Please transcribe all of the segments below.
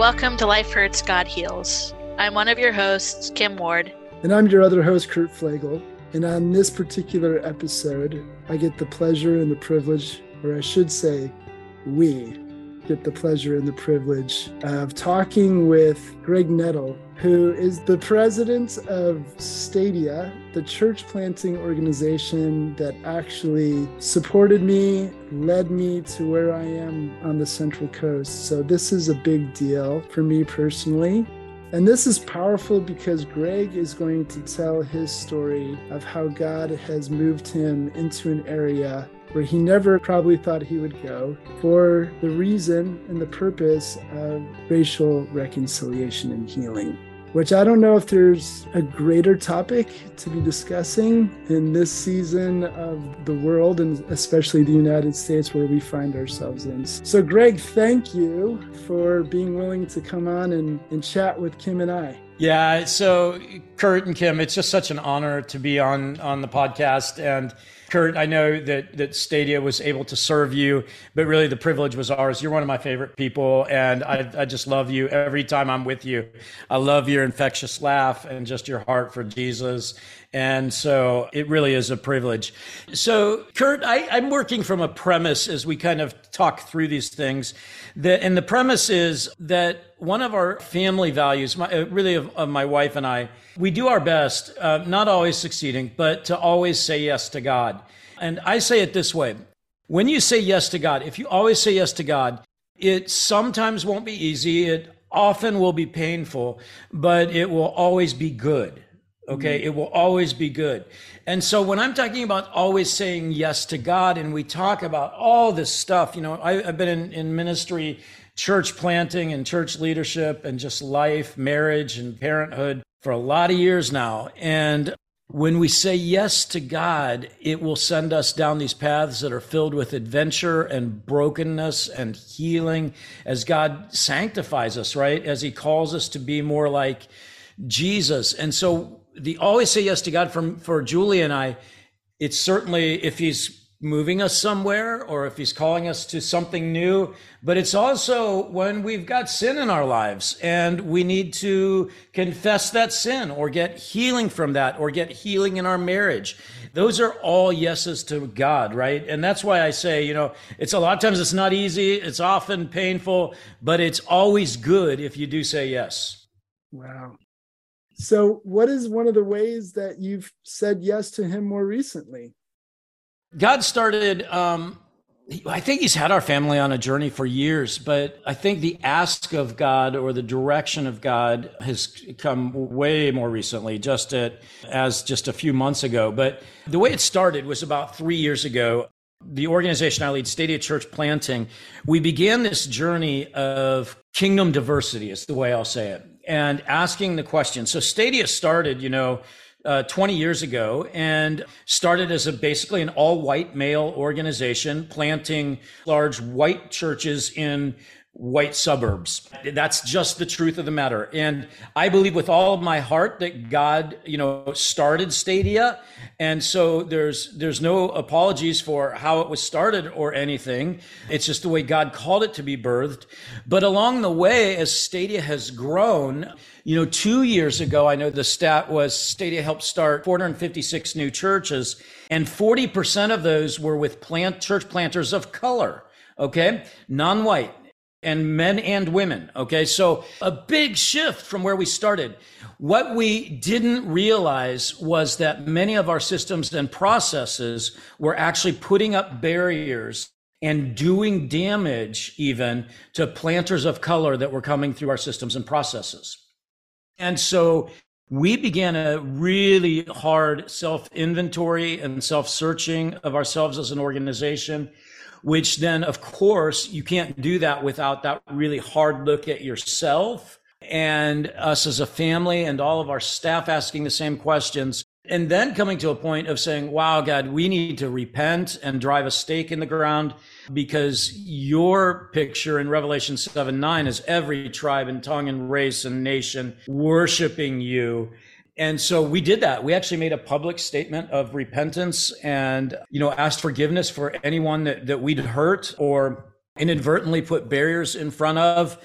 welcome to Life Hurts, God Heals. I'm one of your hosts, Kim Ward. And I'm your other host, Kurt Flagel. And on this particular episode, I get the pleasure and the privilege, or I should say, we get the pleasure and the privilege of talking with Greg Nettle, who is the president of Stadia, the church planting organization that actually supported me, led me to where I am on the Central Coast. So, this is a big deal for me personally. And this is powerful because Greg is going to tell his story of how God has moved him into an area where he never probably thought he would go for the reason and the purpose of racial reconciliation and healing which I don't know if there's a greater topic to be discussing in this season of the world and especially the United States where we find ourselves in. So, Greg, thank you for being willing to come on and, and chat with Kim and I. Yeah, so Kurt and Kim, it's just such an honor to be on on the podcast and Kurt, I know that that Stadia was able to serve you, but really the privilege was ours. You're one of my favorite people, and I, I just love you every time I'm with you. I love your infectious laugh and just your heart for Jesus. And so it really is a privilege. So, Kurt, I, I'm working from a premise as we kind of talk through these things. That, and the premise is that one of our family values, my, uh, really of, of, my wife and I, we do our best, uh, not always succeeding, but to always say yes to God. And I say it this way when you say yes to God, if you always say yes to God, it sometimes won't be easy. It often will be painful, but it will always be good. Okay. Mm-hmm. It will always be good. And so when I'm talking about always saying yes to God and we talk about all this stuff, you know, I, have been in, in ministry church planting and church leadership and just life, marriage and parenthood for a lot of years now. And when we say yes to God, it will send us down these paths that are filled with adventure and brokenness and healing as God sanctifies us, right? As He calls us to be more like Jesus. And so the always say yes to God for, for Julie and I, it's certainly if He's moving us somewhere or if he's calling us to something new. But it's also when we've got sin in our lives and we need to confess that sin or get healing from that or get healing in our marriage. Those are all yeses to God, right? And that's why I say, you know, it's a lot of times it's not easy. It's often painful, but it's always good if you do say yes. Wow. So, what is one of the ways that you've said yes to him more recently? God started, um, I think he's had our family on a journey for years, but I think the ask of God or the direction of God has come way more recently, just at, as just a few months ago. But the way it started was about three years ago. The organization I lead, Stadia Church Planting, we began this journey of kingdom diversity, is the way I'll say it, and asking the question. So Stadia started, you know, uh, 20 years ago and started as a basically an all white male organization planting large white churches in white suburbs. That's just the truth of the matter. And I believe with all of my heart that God, you know, started Stadia. And so there's there's no apologies for how it was started or anything. It's just the way God called it to be birthed. But along the way as Stadia has grown, you know, 2 years ago I know the stat was Stadia helped start 456 new churches and 40% of those were with plant church planters of color okay non-white and men and women. Okay. So a big shift from where we started. What we didn't realize was that many of our systems and processes were actually putting up barriers and doing damage even to planters of color that were coming through our systems and processes. And so we began a really hard self inventory and self searching of ourselves as an organization which then, of course, you can't do that without that really hard look at yourself and us as a family and all of our staff asking the same questions. And then coming to a point of saying, wow, God, we need to repent and drive a stake in the ground because your picture in Revelation 7 9 is every tribe and tongue and race and nation worshiping you and so we did that. We actually made a public statement of repentance and, you know, asked forgiveness for anyone that, that we'd hurt or inadvertently put barriers in front of.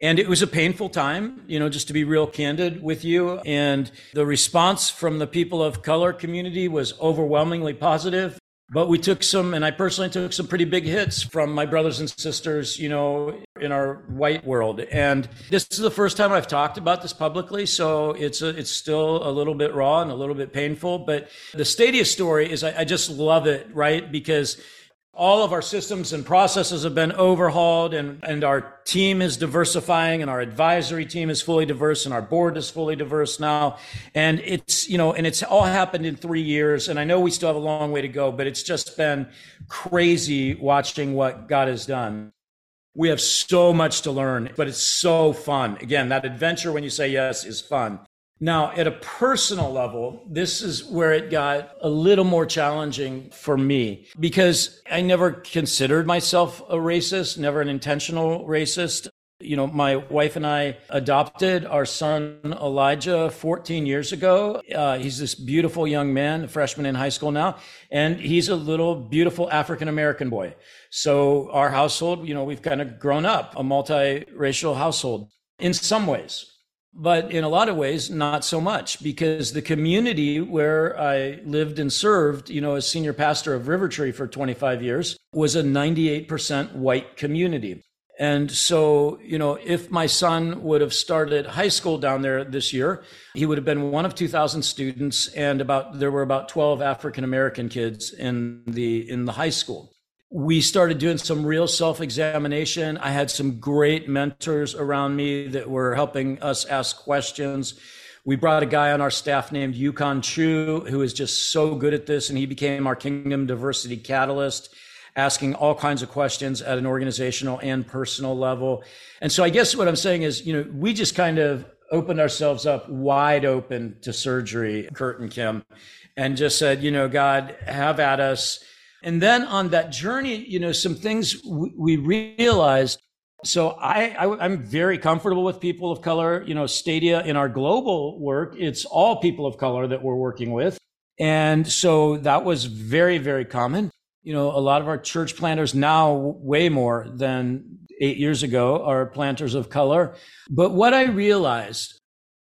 And it was a painful time, you know, just to be real candid with you. And the response from the people of color community was overwhelmingly positive. But we took some, and I personally took some pretty big hits from my brothers and sisters, you know, in our white world. And this is the first time I've talked about this publicly, so it's a, it's still a little bit raw and a little bit painful. But the Stadia story is, I, I just love it, right? Because all of our systems and processes have been overhauled and, and our team is diversifying and our advisory team is fully diverse and our board is fully diverse now. And it's, you know, and it's all happened in three years. And I know we still have a long way to go, but it's just been crazy watching what God has done. We have so much to learn, but it's so fun. Again, that adventure when you say yes is fun. Now, at a personal level, this is where it got a little more challenging for me because I never considered myself a racist, never an intentional racist. You know, my wife and I adopted our son Elijah 14 years ago. Uh, he's this beautiful young man, a freshman in high school now, and he's a little beautiful African American boy. So our household, you know, we've kind of grown up a multiracial household in some ways but in a lot of ways not so much because the community where i lived and served you know as senior pastor of river tree for 25 years was a 98% white community. And so you know if my son would have started high school down there this year he would have been one of 2000 students and about there were about 12 african american kids in the in the high school we started doing some real self examination. I had some great mentors around me that were helping us ask questions. We brought a guy on our staff named Yukon Chu, who is just so good at this, and he became our Kingdom Diversity Catalyst, asking all kinds of questions at an organizational and personal level. And so I guess what I'm saying is, you know, we just kind of opened ourselves up wide open to surgery, Kurt and Kim, and just said, you know, God, have at us and then on that journey, you know, some things we, realized. So I, I, am very comfortable with people of color. You know, Stadia in our global work, it's all people of color that we're working with. And so that was very, very common. You know, a lot of our church planters now, way more than eight years ago, are planters of color. But what I realized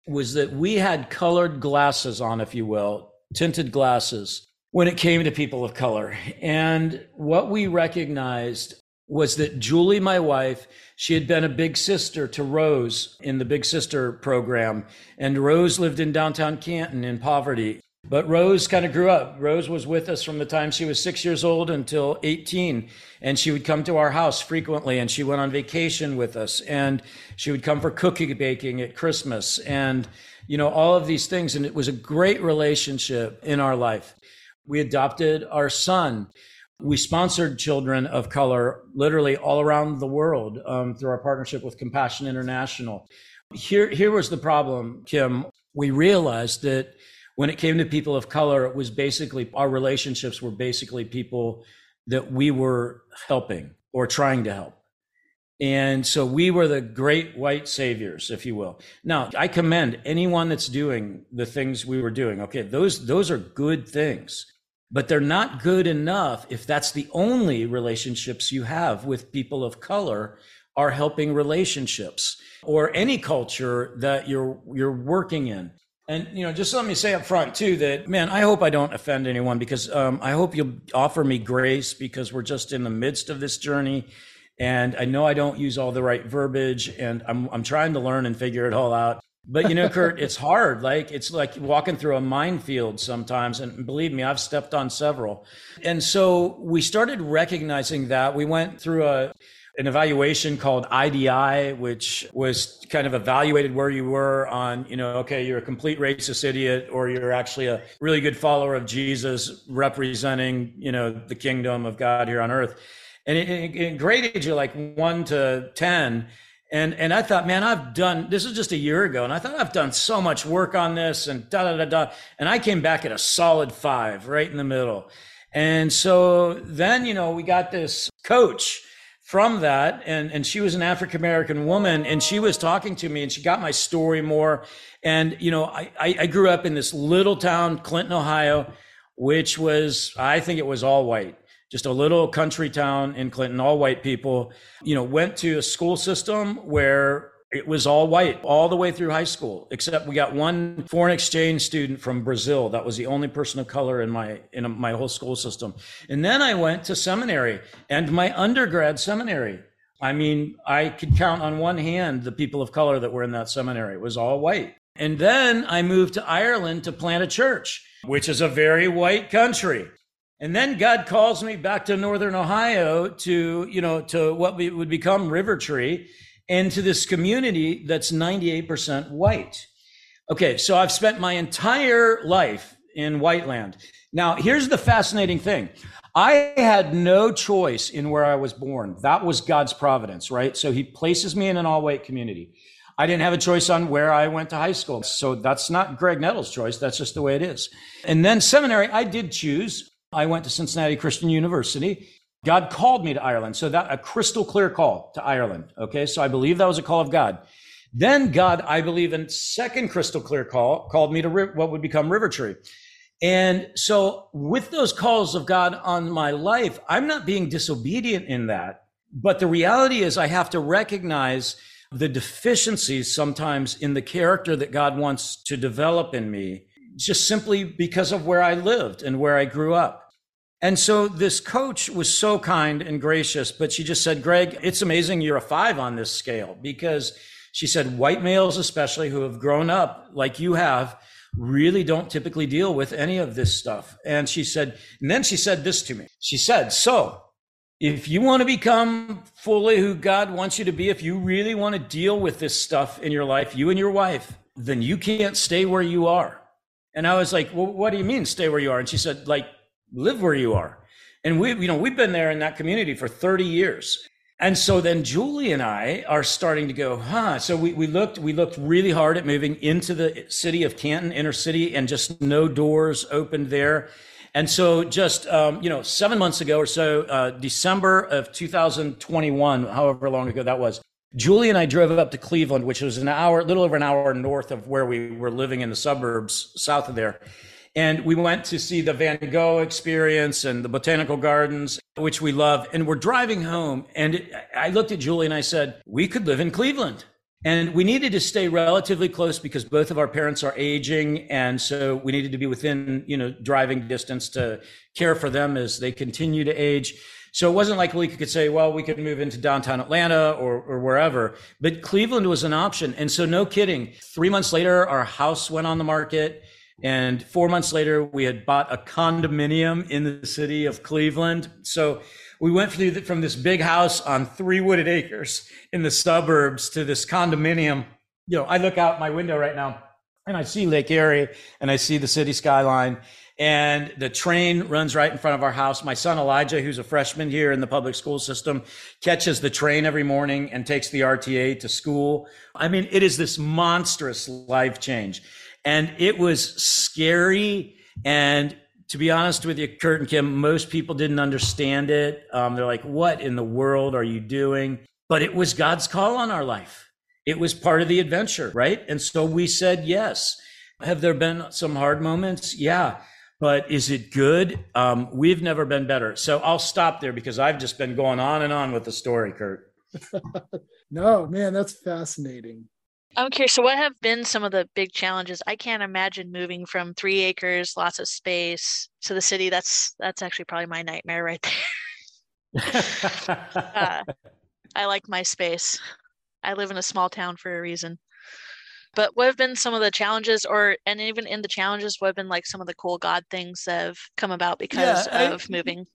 was that we had colored glasses on, if you will, tinted glasses when it came to people of color. And what we recognized was that Julie, my wife, she had been a big sister to Rose in the Big Sister program. And Rose lived in downtown Canton in poverty. But Rose kind of grew up. Rose was with us from the time she was six years old until 18. And she would come to our house frequently and she went on vacation with us. And she would come for cookie baking at Christmas and, you know, all of these things. And it was a great relationship in our life. We adopted our son. We sponsored children of color literally all around the world um, through our partnership with Compassion International. Here, here was the problem, Kim. We realized that when it came to people of color, it was basically our relationships were basically people that we were helping or trying to help. And so we were the great white saviors, if you will. Now, I commend anyone that's doing the things we were doing. Okay, those those are good things but they're not good enough if that's the only relationships you have with people of color are helping relationships or any culture that you're you're working in. And you know just let me say up front too that man i hope i don't offend anyone because um, i hope you'll offer me grace because we're just in the midst of this journey. And i know i don't use all the right verbiage and i'm, I'm trying to learn and figure it all out but you know, Kurt, it's hard. Like it's like walking through a minefield sometimes. And believe me, I've stepped on several. And so we started recognizing that. We went through a an evaluation called IDI, which was kind of evaluated where you were on, you know, okay, you're a complete racist idiot, or you're actually a really good follower of Jesus representing, you know, the kingdom of God here on earth. And it, it, it graded you like one to 10. And and I thought, man, I've done this is just a year ago, and I thought I've done so much work on this and da da da da. And I came back at a solid five, right in the middle. And so then, you know, we got this coach from that, and and she was an African American woman, and she was talking to me, and she got my story more. And you know, I I grew up in this little town, Clinton, Ohio, which was I think it was all white just a little country town in Clinton, all white people, you know, went to a school system where It was all white all the way through high school, except we got one foreign exchange student from Brazil. That was the only person of color in my in my whole school system. And then I went to seminary and my undergrad seminary. I mean, I could count on one hand the people of color that were in that seminary. It was all white. And then I moved to Ireland to plant a church, which is a very white country. And then God calls me back to Northern Ohio to, you know, to what would become River Tree and to this community that's 98% white. Okay, so I've spent my entire life in white land. Now, here's the fascinating thing. I had no choice in where I was born. That was God's providence, right? So he places me in an all white community. I didn't have a choice on where I went to high school. So that's not Greg Nettle's choice. That's just the way it is. And then seminary, I did choose. I went to Cincinnati Christian University. God called me to Ireland. So that a crystal clear call to Ireland. Okay. So I believe that was a call of God. Then God, I believe in second crystal clear call, called me to what would become River Tree. And so with those calls of God on my life, I'm not being disobedient in that. But the reality is I have to recognize the deficiencies sometimes in the character that God wants to develop in me, just simply because of where I lived and where I grew up. And so this coach was so kind and gracious, but she just said, Greg, it's amazing you're a five on this scale because she said, white males, especially who have grown up like you have, really don't typically deal with any of this stuff. And she said, and then she said this to me. She said, so if you want to become fully who God wants you to be, if you really want to deal with this stuff in your life, you and your wife, then you can't stay where you are. And I was like, well, what do you mean stay where you are? And she said, like, live where you are. And we, you know, we've been there in that community for 30 years. And so then Julie and I are starting to go, huh? So we, we looked, we looked really hard at moving into the city of Canton, inner city, and just no doors opened there. And so just, um, you know, seven months ago or so, uh, December of 2021, however long ago that was, Julie and I drove up to Cleveland, which was an hour, a little over an hour north of where we were living in the suburbs south of there. And we went to see the Van Gogh experience and the botanical gardens, which we love. And we're driving home. And I looked at Julie and I said, we could live in Cleveland. And we needed to stay relatively close because both of our parents are aging. And so we needed to be within, you know, driving distance to care for them as they continue to age. So it wasn't like we could say, well, we could move into downtown Atlanta or, or wherever, but Cleveland was an option. And so no kidding. Three months later, our house went on the market. And four months later, we had bought a condominium in the city of Cleveland. So we went the, from this big house on three wooded acres in the suburbs to this condominium. You know, I look out my window right now and I see Lake Erie and I see the city skyline and the train runs right in front of our house. My son Elijah, who's a freshman here in the public school system, catches the train every morning and takes the RTA to school. I mean, it is this monstrous life change. And it was scary. And to be honest with you, Kurt and Kim, most people didn't understand it. Um, they're like, what in the world are you doing? But it was God's call on our life. It was part of the adventure, right? And so we said yes. Have there been some hard moments? Yeah. But is it good? Um, we've never been better. So I'll stop there because I've just been going on and on with the story, Kurt. no, man, that's fascinating. I'm curious. So, what have been some of the big challenges? I can't imagine moving from three acres, lots of space, to the city. That's that's actually probably my nightmare right there. uh, I like my space. I live in a small town for a reason. But what have been some of the challenges, or and even in the challenges, what have been like some of the cool God things that have come about because yeah, of I, moving?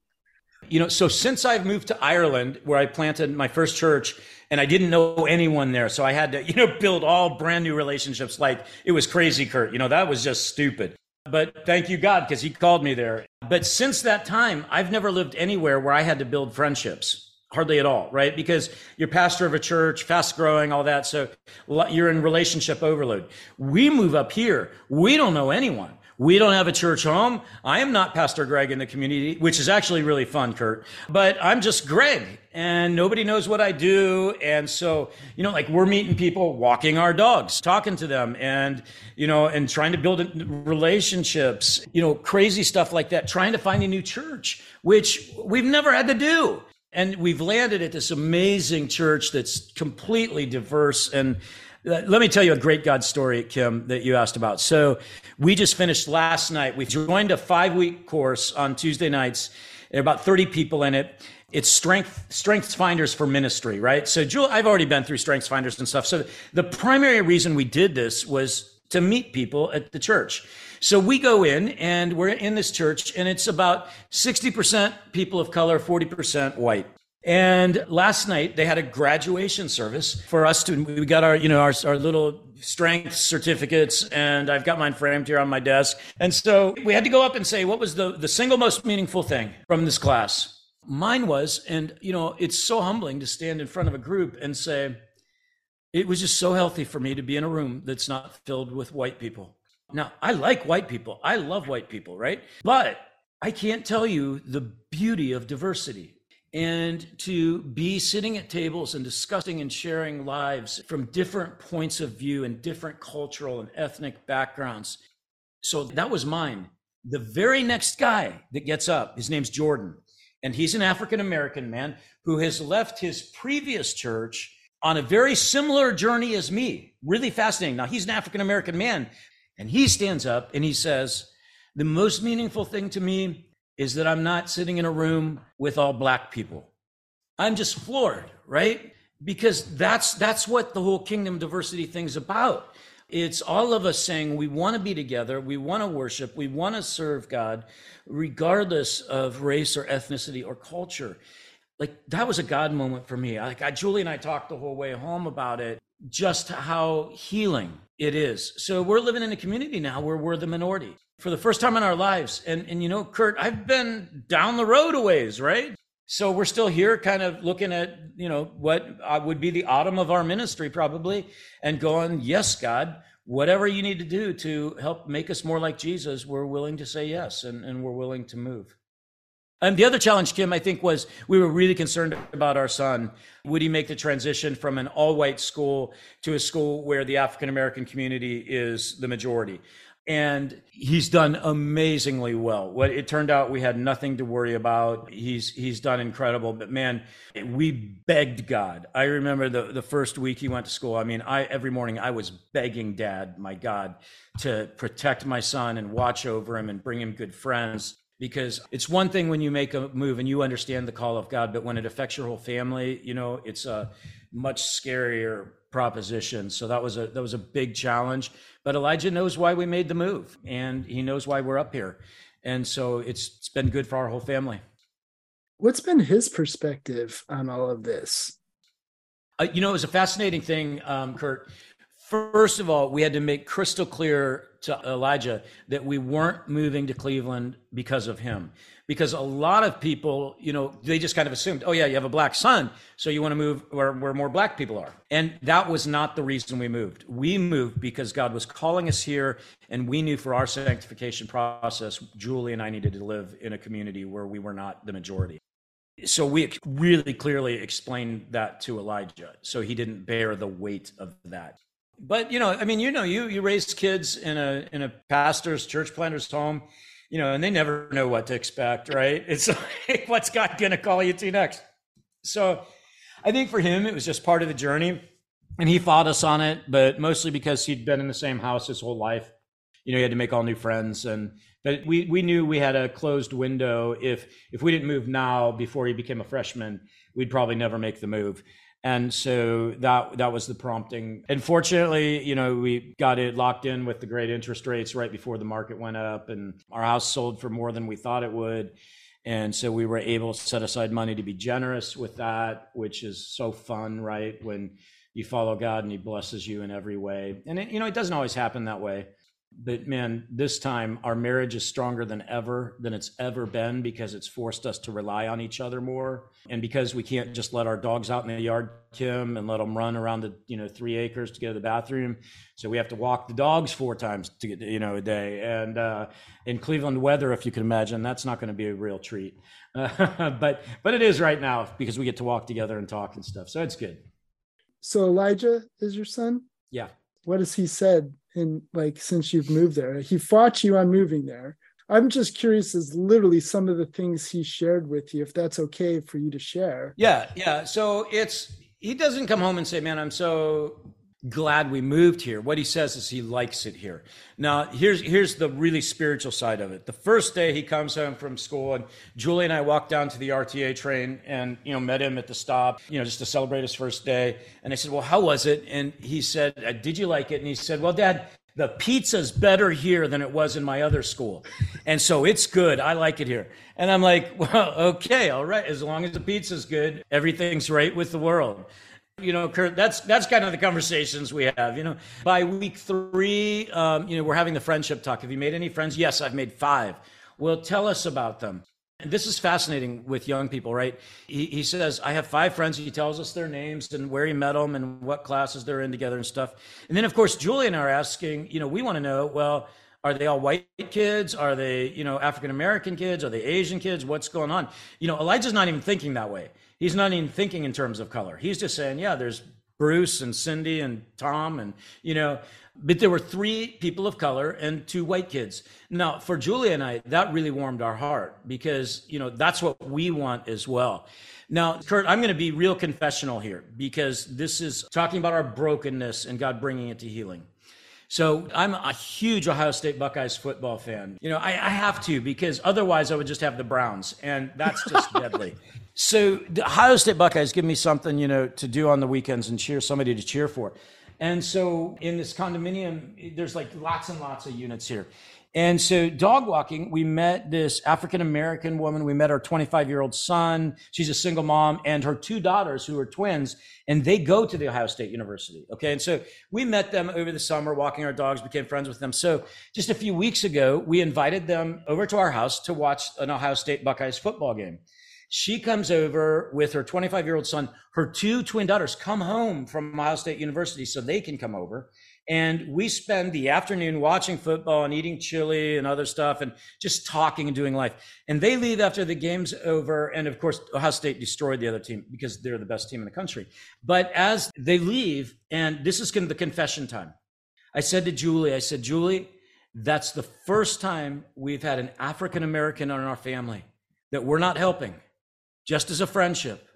You know, so since I've moved to Ireland, where I planted my first church, and I didn't know anyone there, so I had to, you know, build all brand new relationships. Like it was crazy, Kurt. You know, that was just stupid. But thank you, God, because He called me there. But since that time, I've never lived anywhere where I had to build friendships hardly at all, right? Because you're pastor of a church, fast growing, all that. So you're in relationship overload. We move up here. We don't know anyone. We don't have a church home. I am not Pastor Greg in the community, which is actually really fun, Kurt. But I'm just Greg and nobody knows what I do. And so, you know, like we're meeting people, walking our dogs, talking to them and, you know, and trying to build relationships, you know, crazy stuff like that, trying to find a new church, which we've never had to do. And we've landed at this amazing church that's completely diverse. And let me tell you a great God story, Kim, that you asked about. So we just finished last night. We joined a five week course on Tuesday nights. There are about 30 people in it. It's strength, strengths finders for ministry, right? So Julie, I've already been through strengths finders and stuff. So the primary reason we did this was to meet people at the church. So we go in and we're in this church and it's about 60% people of color, 40% white. And last night they had a graduation service for us to, we got our, you know, our, our little strength certificates and I've got mine framed here on my desk. And so we had to go up and say, what was the, the single most meaningful thing from this class? Mine was, and you know, it's so humbling to stand in front of a group and say, it was just so healthy for me to be in a room that's not filled with white people. Now, I like white people. I love white people, right? But I can't tell you the beauty of diversity and to be sitting at tables and discussing and sharing lives from different points of view and different cultural and ethnic backgrounds. So that was mine. The very next guy that gets up, his name's Jordan, and he's an African American man who has left his previous church on a very similar journey as me. Really fascinating. Now, he's an African American man, and he stands up and he says, The most meaningful thing to me is that I'm not sitting in a room with all black people. I'm just floored, right? Because that's that's what the whole kingdom diversity thing's about. It's all of us saying we want to be together, we want to worship, we want to serve God, regardless of race or ethnicity or culture. Like that was a God moment for me. Like I, Julie and I talked the whole way home about it, just how healing it is. So we're living in a community now where we're the minority for the first time in our lives. And, and you know, Kurt, I've been down the road a ways, right? So we're still here kind of looking at, you know, what uh, would be the autumn of our ministry probably and going, yes, God, whatever you need to do to help make us more like Jesus, we're willing to say yes and, and we're willing to move. And the other challenge, Kim, I think, was we were really concerned about our son. Would he make the transition from an all white school to a school where the African American community is the majority? And he's done amazingly well. What it turned out, we had nothing to worry about. He's he's done incredible. But man, we begged God. I remember the the first week he went to school. I mean, I every morning I was begging Dad, my God, to protect my son and watch over him and bring him good friends. Because it's one thing when you make a move and you understand the call of God, but when it affects your whole family, you know, it's a much scarier proposition. So that was a that was a big challenge. But Elijah knows why we made the move, and he knows why we're up here, and so it's it's been good for our whole family. What's been his perspective on all of this? Uh, you know, it was a fascinating thing, um, Kurt. First of all, we had to make crystal clear to Elijah that we weren't moving to Cleveland because of him because a lot of people, you know, they just kind of assumed, oh yeah, you have a black son, so you want to move where, where more black people are. And that was not the reason we moved. We moved because God was calling us here, and we knew for our sanctification process, Julie and I needed to live in a community where we were not the majority. So we really clearly explained that to Elijah, so he didn't bear the weight of that. But you know, I mean, you know, you you raised kids in a in a pastor's church planter's home you know, and they never know what to expect, right? It's like, what's God to call you to next? So I think for him, it was just part of the journey. And he fought us on it, but mostly because he'd been in the same house his whole life. You know, he had to make all new friends. And, but we, we knew we had a closed window. If, if we didn't move now before he became a freshman, we'd probably never make the move and so that that was the prompting. Unfortunately you know we got it locked in with the great interest rates right before the market went up and our house sold for more than we thought it would. And so we were able to set aside money to be generous with that which is so fun right? When you follow god and he blesses you in every way. And it, you know it doesn't always happen that way but man, this time our marriage is stronger than ever, than it's ever been because it's forced us to rely on each other more. And because we can't just let our dogs out in the yard, Kim, and let them run around the, you know, three acres to go to the bathroom. So we have to walk the dogs four times to get, you know, a day. And uh, in Cleveland weather, if you can imagine, that's not going to be a real treat. Uh, but, but it is right now because we get to walk together and talk and stuff. So it's good. So Elijah is your son? Yeah. What has he said in like since you've moved there? He fought you on moving there. I'm just curious as literally some of the things he shared with you, if that's okay for you to share. Yeah, yeah. So it's he doesn't come home and say, "Man, I'm so glad we moved here." What he says is he likes it here. Now, here's here's the really spiritual side of it. The first day he comes home from school, and Julie and I walked down to the RTA train and you know met him at the stop, you know, just to celebrate his first day. And I said, "Well, how was it?" And he said, uh, "Did you like it?" And he said, "Well, Dad." the pizza's better here than it was in my other school. And so it's good. I like it here. And I'm like, well, okay, all right. As long as the pizza's good, everything's right with the world. You know, Kurt, that's that's kind of the conversations we have. You know, by week three, um, you know, we're having the friendship talk. Have you made any friends? Yes, I've made five. Well, tell us about them. And this is fascinating with young people, right? He, he says, I have five friends. He tells us their names and where he met them and what classes they're in together and stuff. And then, of course, Julie and I are asking, you know, we want to know, well, are they all white kids? Are they, you know, African American kids? Are they Asian kids? What's going on? You know, Elijah's not even thinking that way. He's not even thinking in terms of color. He's just saying, yeah, there's Bruce and Cindy and Tom and, you know, but there were three people of color and two white kids. Now, for Julie and I, that really warmed our heart because, you know, that's what we want as well. Now, Kurt, I'm going to be real confessional here because this is talking about our brokenness and God bringing it to healing. So I'm a huge Ohio State Buckeyes football fan. You know, I, I have to because otherwise I would just have the Browns, and that's just deadly. So the Ohio State Buckeyes give me something, you know, to do on the weekends and cheer somebody to cheer for. And so in this condominium, there's like lots and lots of units here. And so dog walking, we met this African American woman. We met her 25 year old son. She's a single mom and her two daughters who are twins and they go to the Ohio State University. Okay. And so we met them over the summer, walking our dogs, became friends with them. So just a few weeks ago, we invited them over to our house to watch an Ohio State Buckeyes football game. She comes over with her 25 year old son. Her two twin daughters come home from Ohio State University so they can come over. And we spend the afternoon watching football and eating chili and other stuff and just talking and doing life. And they leave after the game's over. And of course, Ohio State destroyed the other team because they're the best team in the country. But as they leave, and this is the confession time, I said to Julie, I said, Julie, that's the first time we've had an African American in our family that we're not helping just as a friendship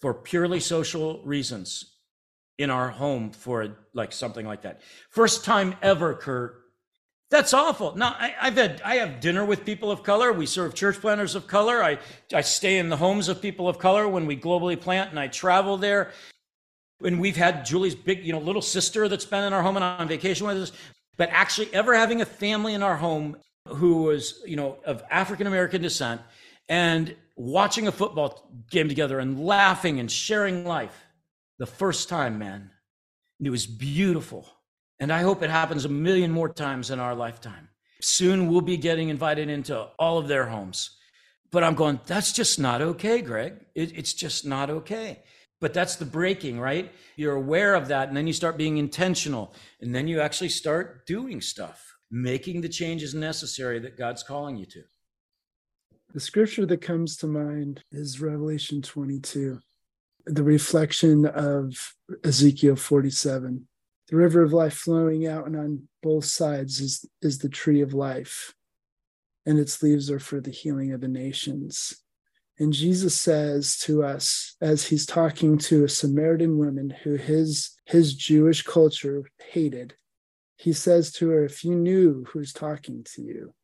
for purely social reasons in our home for like something like that. First time ever, Kurt. That's awful. Now I, have had I have dinner with people of color. We serve church planters of color. I I stay in the homes of people of color when we globally plant, and I travel there. And we've had Julie's big, you know, little sister that's been in our home and on vacation with us. But actually, ever having a family in our home who was, you know, of African American descent and watching a football game together and laughing and sharing life the first time, man. It was beautiful. And I hope it happens a million more times in our lifetime. Soon we'll be getting invited into all of their homes. But I'm going, that's just not okay, Greg. It, it's just not okay. But that's the breaking, right? You're aware of that, and then you start being intentional, and then you actually start doing stuff, making the changes necessary that God's calling you to. The scripture that comes to mind is Revelation 22, the reflection of Ezekiel 47. The river of life flowing out and on both sides is, is the tree of life, and its leaves are for the healing of the nations. And Jesus says to us, as he's talking to a Samaritan woman who his, his Jewish culture hated, he says to her, If you knew who's talking to you,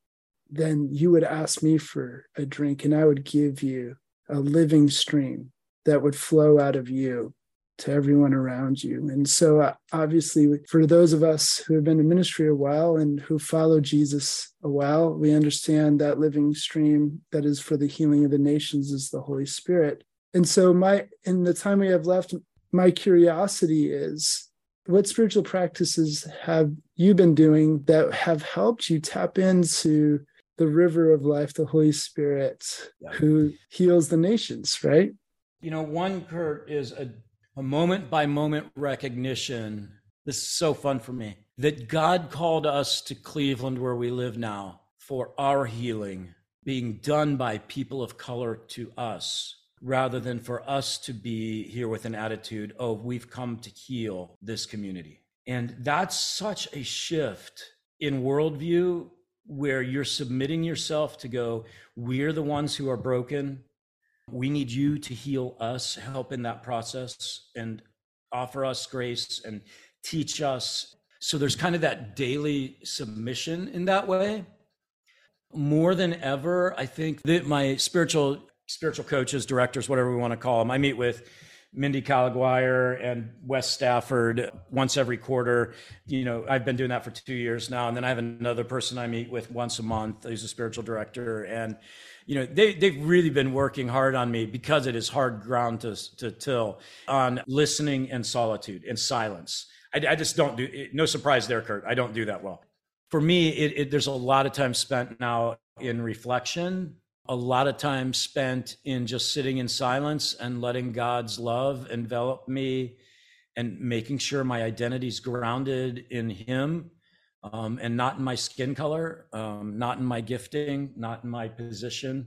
then you would ask me for a drink and I would give you a living stream that would flow out of you to everyone around you. And so, uh, obviously, for those of us who have been in ministry a while and who follow Jesus a while, we understand that living stream that is for the healing of the nations is the Holy Spirit. And so, my in the time we have left, my curiosity is what spiritual practices have you been doing that have helped you tap into the river of life, the Holy Spirit, yeah. who heals the nations, right? You know, one, Kurt, is a, a moment by moment recognition. This is so fun for me that God called us to Cleveland, where we live now, for our healing being done by people of color to us rather than for us to be here with an attitude of we've come to heal this community. And that's such a shift in worldview where you're submitting yourself to go, we're the ones who are broken. We need you to heal us, help in that process, and offer us grace and teach us. So there's kind of that daily submission in that way. More than ever, I think that my spiritual spiritual coaches, directors, whatever we want to call them, I meet with Mindy Caliguire and Wes Stafford once every quarter. You know, I've been doing that for two years now. And then I have another person I meet with once a month who's a spiritual director. And, you know, they, they've really been working hard on me because it is hard ground to, to till on listening and solitude and silence. I, I just don't do, no surprise there, Kurt. I don't do that well. For me, it, it, there's a lot of time spent now in reflection a lot of time spent in just sitting in silence and letting God's love envelop me and making sure my identity is grounded in Him um, and not in my skin color, um, not in my gifting, not in my position.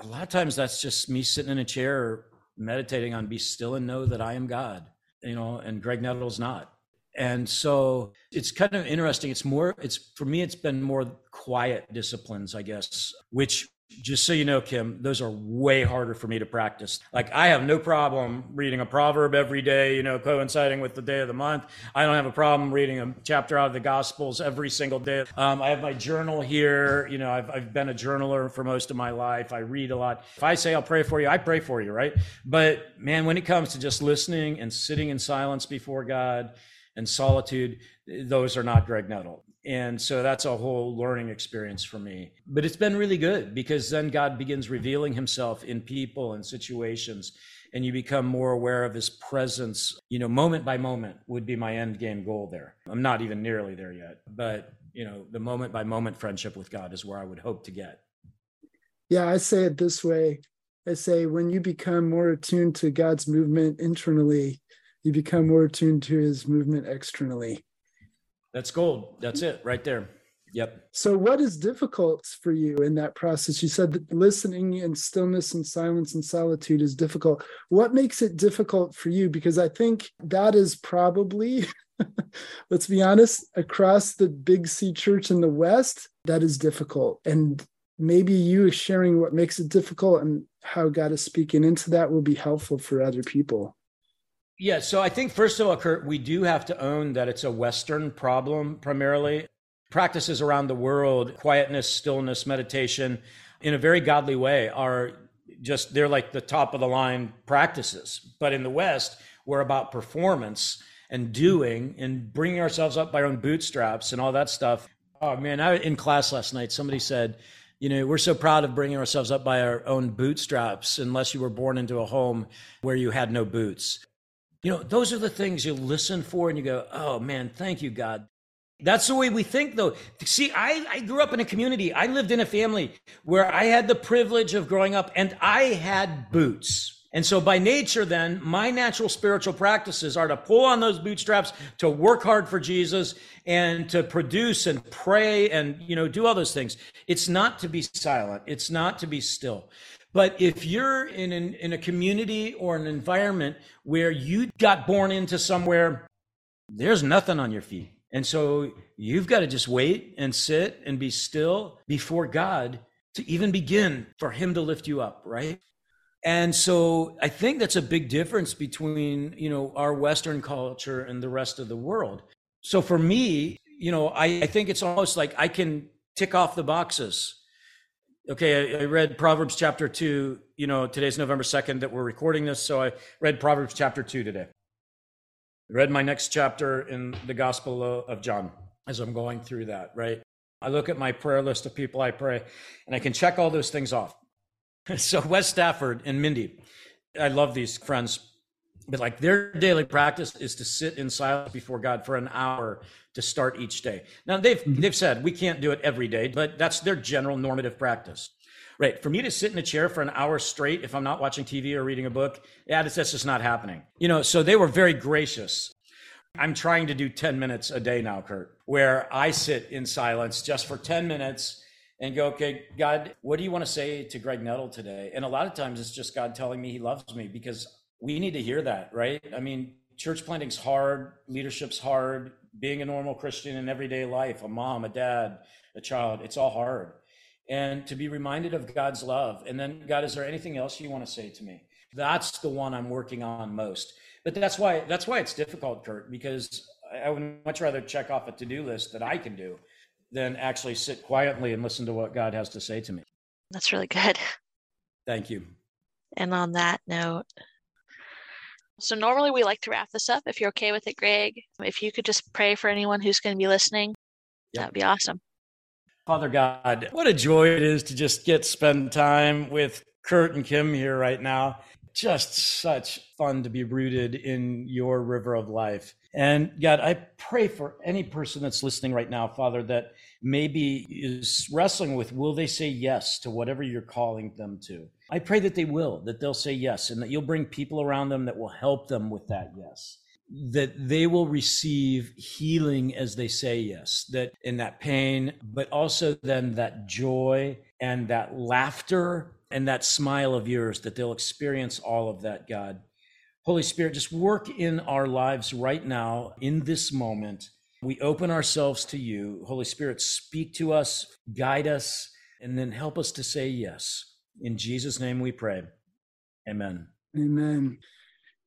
A lot of times that's just me sitting in a chair meditating on be still and know that I am God, you know, and Greg Nettle's not. And so it's kind of interesting. It's more, it's for me, it's been more quiet disciplines, I guess, which just so you know, Kim, those are way harder for me to practice. Like, I have no problem reading a proverb every day, you know, coinciding with the day of the month. I don't have a problem reading a chapter out of the Gospels every single day. Um, I have my journal here. You know, I've, I've been a journaler for most of my life. I read a lot. If I say I'll pray for you, I pray for you, right? But man, when it comes to just listening and sitting in silence before God and solitude, those are not Greg Nettle. And so that's a whole learning experience for me. But it's been really good because then God begins revealing himself in people and situations and you become more aware of his presence, you know, moment by moment would be my end game goal there. I'm not even nearly there yet, but you know, the moment by moment friendship with God is where I would hope to get. Yeah, I say it this way. I say when you become more attuned to God's movement internally, you become more attuned to his movement externally. That's gold. That's it right there. Yep. So, what is difficult for you in that process? You said that listening and stillness and silence and solitude is difficult. What makes it difficult for you? Because I think that is probably, let's be honest, across the Big C church in the West, that is difficult. And maybe you sharing what makes it difficult and how God is speaking into that will be helpful for other people. Yeah, so I think first of all, Kurt, we do have to own that it's a Western problem primarily. Practices around the world, quietness, stillness, meditation, in a very godly way, are just they're like the top of the line practices. But in the West, we're about performance and doing and bringing ourselves up by our own bootstraps and all that stuff. Oh man, I in class last night, somebody said, you know, we're so proud of bringing ourselves up by our own bootstraps unless you were born into a home where you had no boots. You know, those are the things you listen for and you go, oh man, thank you, God. That's the way we think, though. See, I, I grew up in a community. I lived in a family where I had the privilege of growing up and I had boots. And so by nature, then, my natural spiritual practices are to pull on those bootstraps, to work hard for Jesus and to produce and pray and, you know, do all those things. It's not to be silent. It's not to be still. But if you're in, an, in a community or an environment where you got born into somewhere, there's nothing on your feet. And so you've got to just wait and sit and be still before God to even begin for Him to lift you up, right? And so I think that's a big difference between, you know, our Western culture and the rest of the world. So for me, you know, I, I think it's almost like I can tick off the boxes okay, I, I, read Proverbs chapter two. You know, today's November 2nd that we're recording this. So I read Proverbs chapter two today. I read my next chapter in the Gospel of John as I'm going through that, right? I look at my prayer list of people I pray and I can check all those things off. so Wes Stafford and Mindy, I love these friends, but like their daily practice is to sit in silence before God for an hour to start each day. Now they've mm-hmm. they've said we can't do it every day, but that's their general normative practice. Right. For me to sit in a chair for an hour straight if I'm not watching TV or reading a book, yeah, that's, that's just not happening. You know, so they were very gracious. I'm trying to do 10 minutes a day now, Kurt, where I sit in silence just for 10 minutes and go, okay, God, what do you want to say to Greg Nettle today? And a lot of times it's just God telling me he loves me because we need to hear that, right? I mean, church planting's hard, leadership's hard, being a normal Christian in everyday life, a mom, a dad, a child. It's all hard. And to be reminded of God's love. And then, God, is there anything else you want to say to me? That's the one I'm working on most. But that's why that's why it's difficult, Kurt, because I would much rather check off a to-do list that I can do than actually sit quietly and listen to what God has to say to me. That's really good. Thank you. And on that note, so normally we like to wrap this up. If you're okay with it, Greg, if you could just pray for anyone who's going to be listening, yep. that'd be awesome. Father God, what a joy it is to just get spend time with Kurt and Kim here right now. Just such fun to be rooted in your river of life. And God, I pray for any person that's listening right now, Father, that maybe is wrestling with will they say yes to whatever you're calling them to? I pray that they will, that they'll say yes, and that you'll bring people around them that will help them with that yes. That they will receive healing as they say yes, that in that pain, but also then that joy and that laughter and that smile of yours, that they'll experience all of that, God. Holy Spirit, just work in our lives right now, in this moment. We open ourselves to you. Holy Spirit, speak to us, guide us, and then help us to say yes. In Jesus' name we pray. Amen. Amen.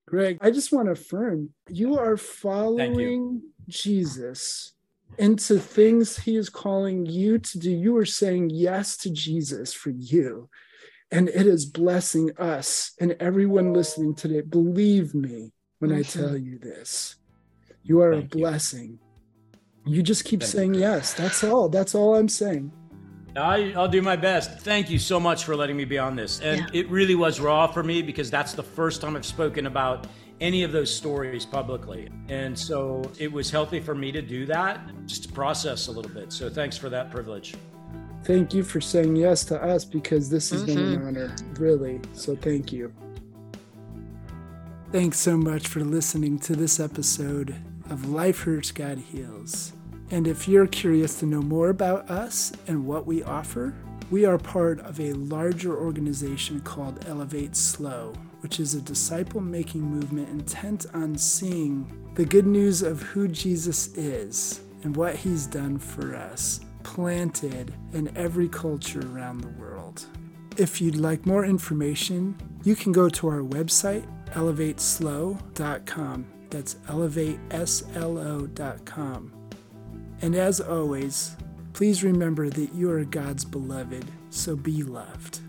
Greg, I just want to affirm you are following you. Jesus into things he is calling you to do. You are saying yes to Jesus for you. And it is blessing us and everyone listening today. Believe me when I tell you this. You are Thank a blessing. You, you just keep Thank saying you. yes. That's all. That's all I'm saying. I, will do my best. Thank you so much for letting me be on this. And yeah. it really was raw for me because that's the first time I've spoken about any of those stories publicly. And so it was healthy for me to do that, just to process a little bit. So thanks for that privilege. Thank you for saying yes to us because this has mm-hmm. been an mm-hmm. honor, really. So thank you. Thanks so much for listening to this episode of Life Hurts, God Heals. And if you're curious to know more about us and what we offer, we are part of a larger organization called Elevate SLO, which is a disciple making movement intent on seeing the good news of who Jesus is and what he's done for us, planted in every culture around the world. If you'd like more information, you can go to our website, elevateslo.com. That's elevateslo.com. And as always, please remember that you are God's beloved, so be loved.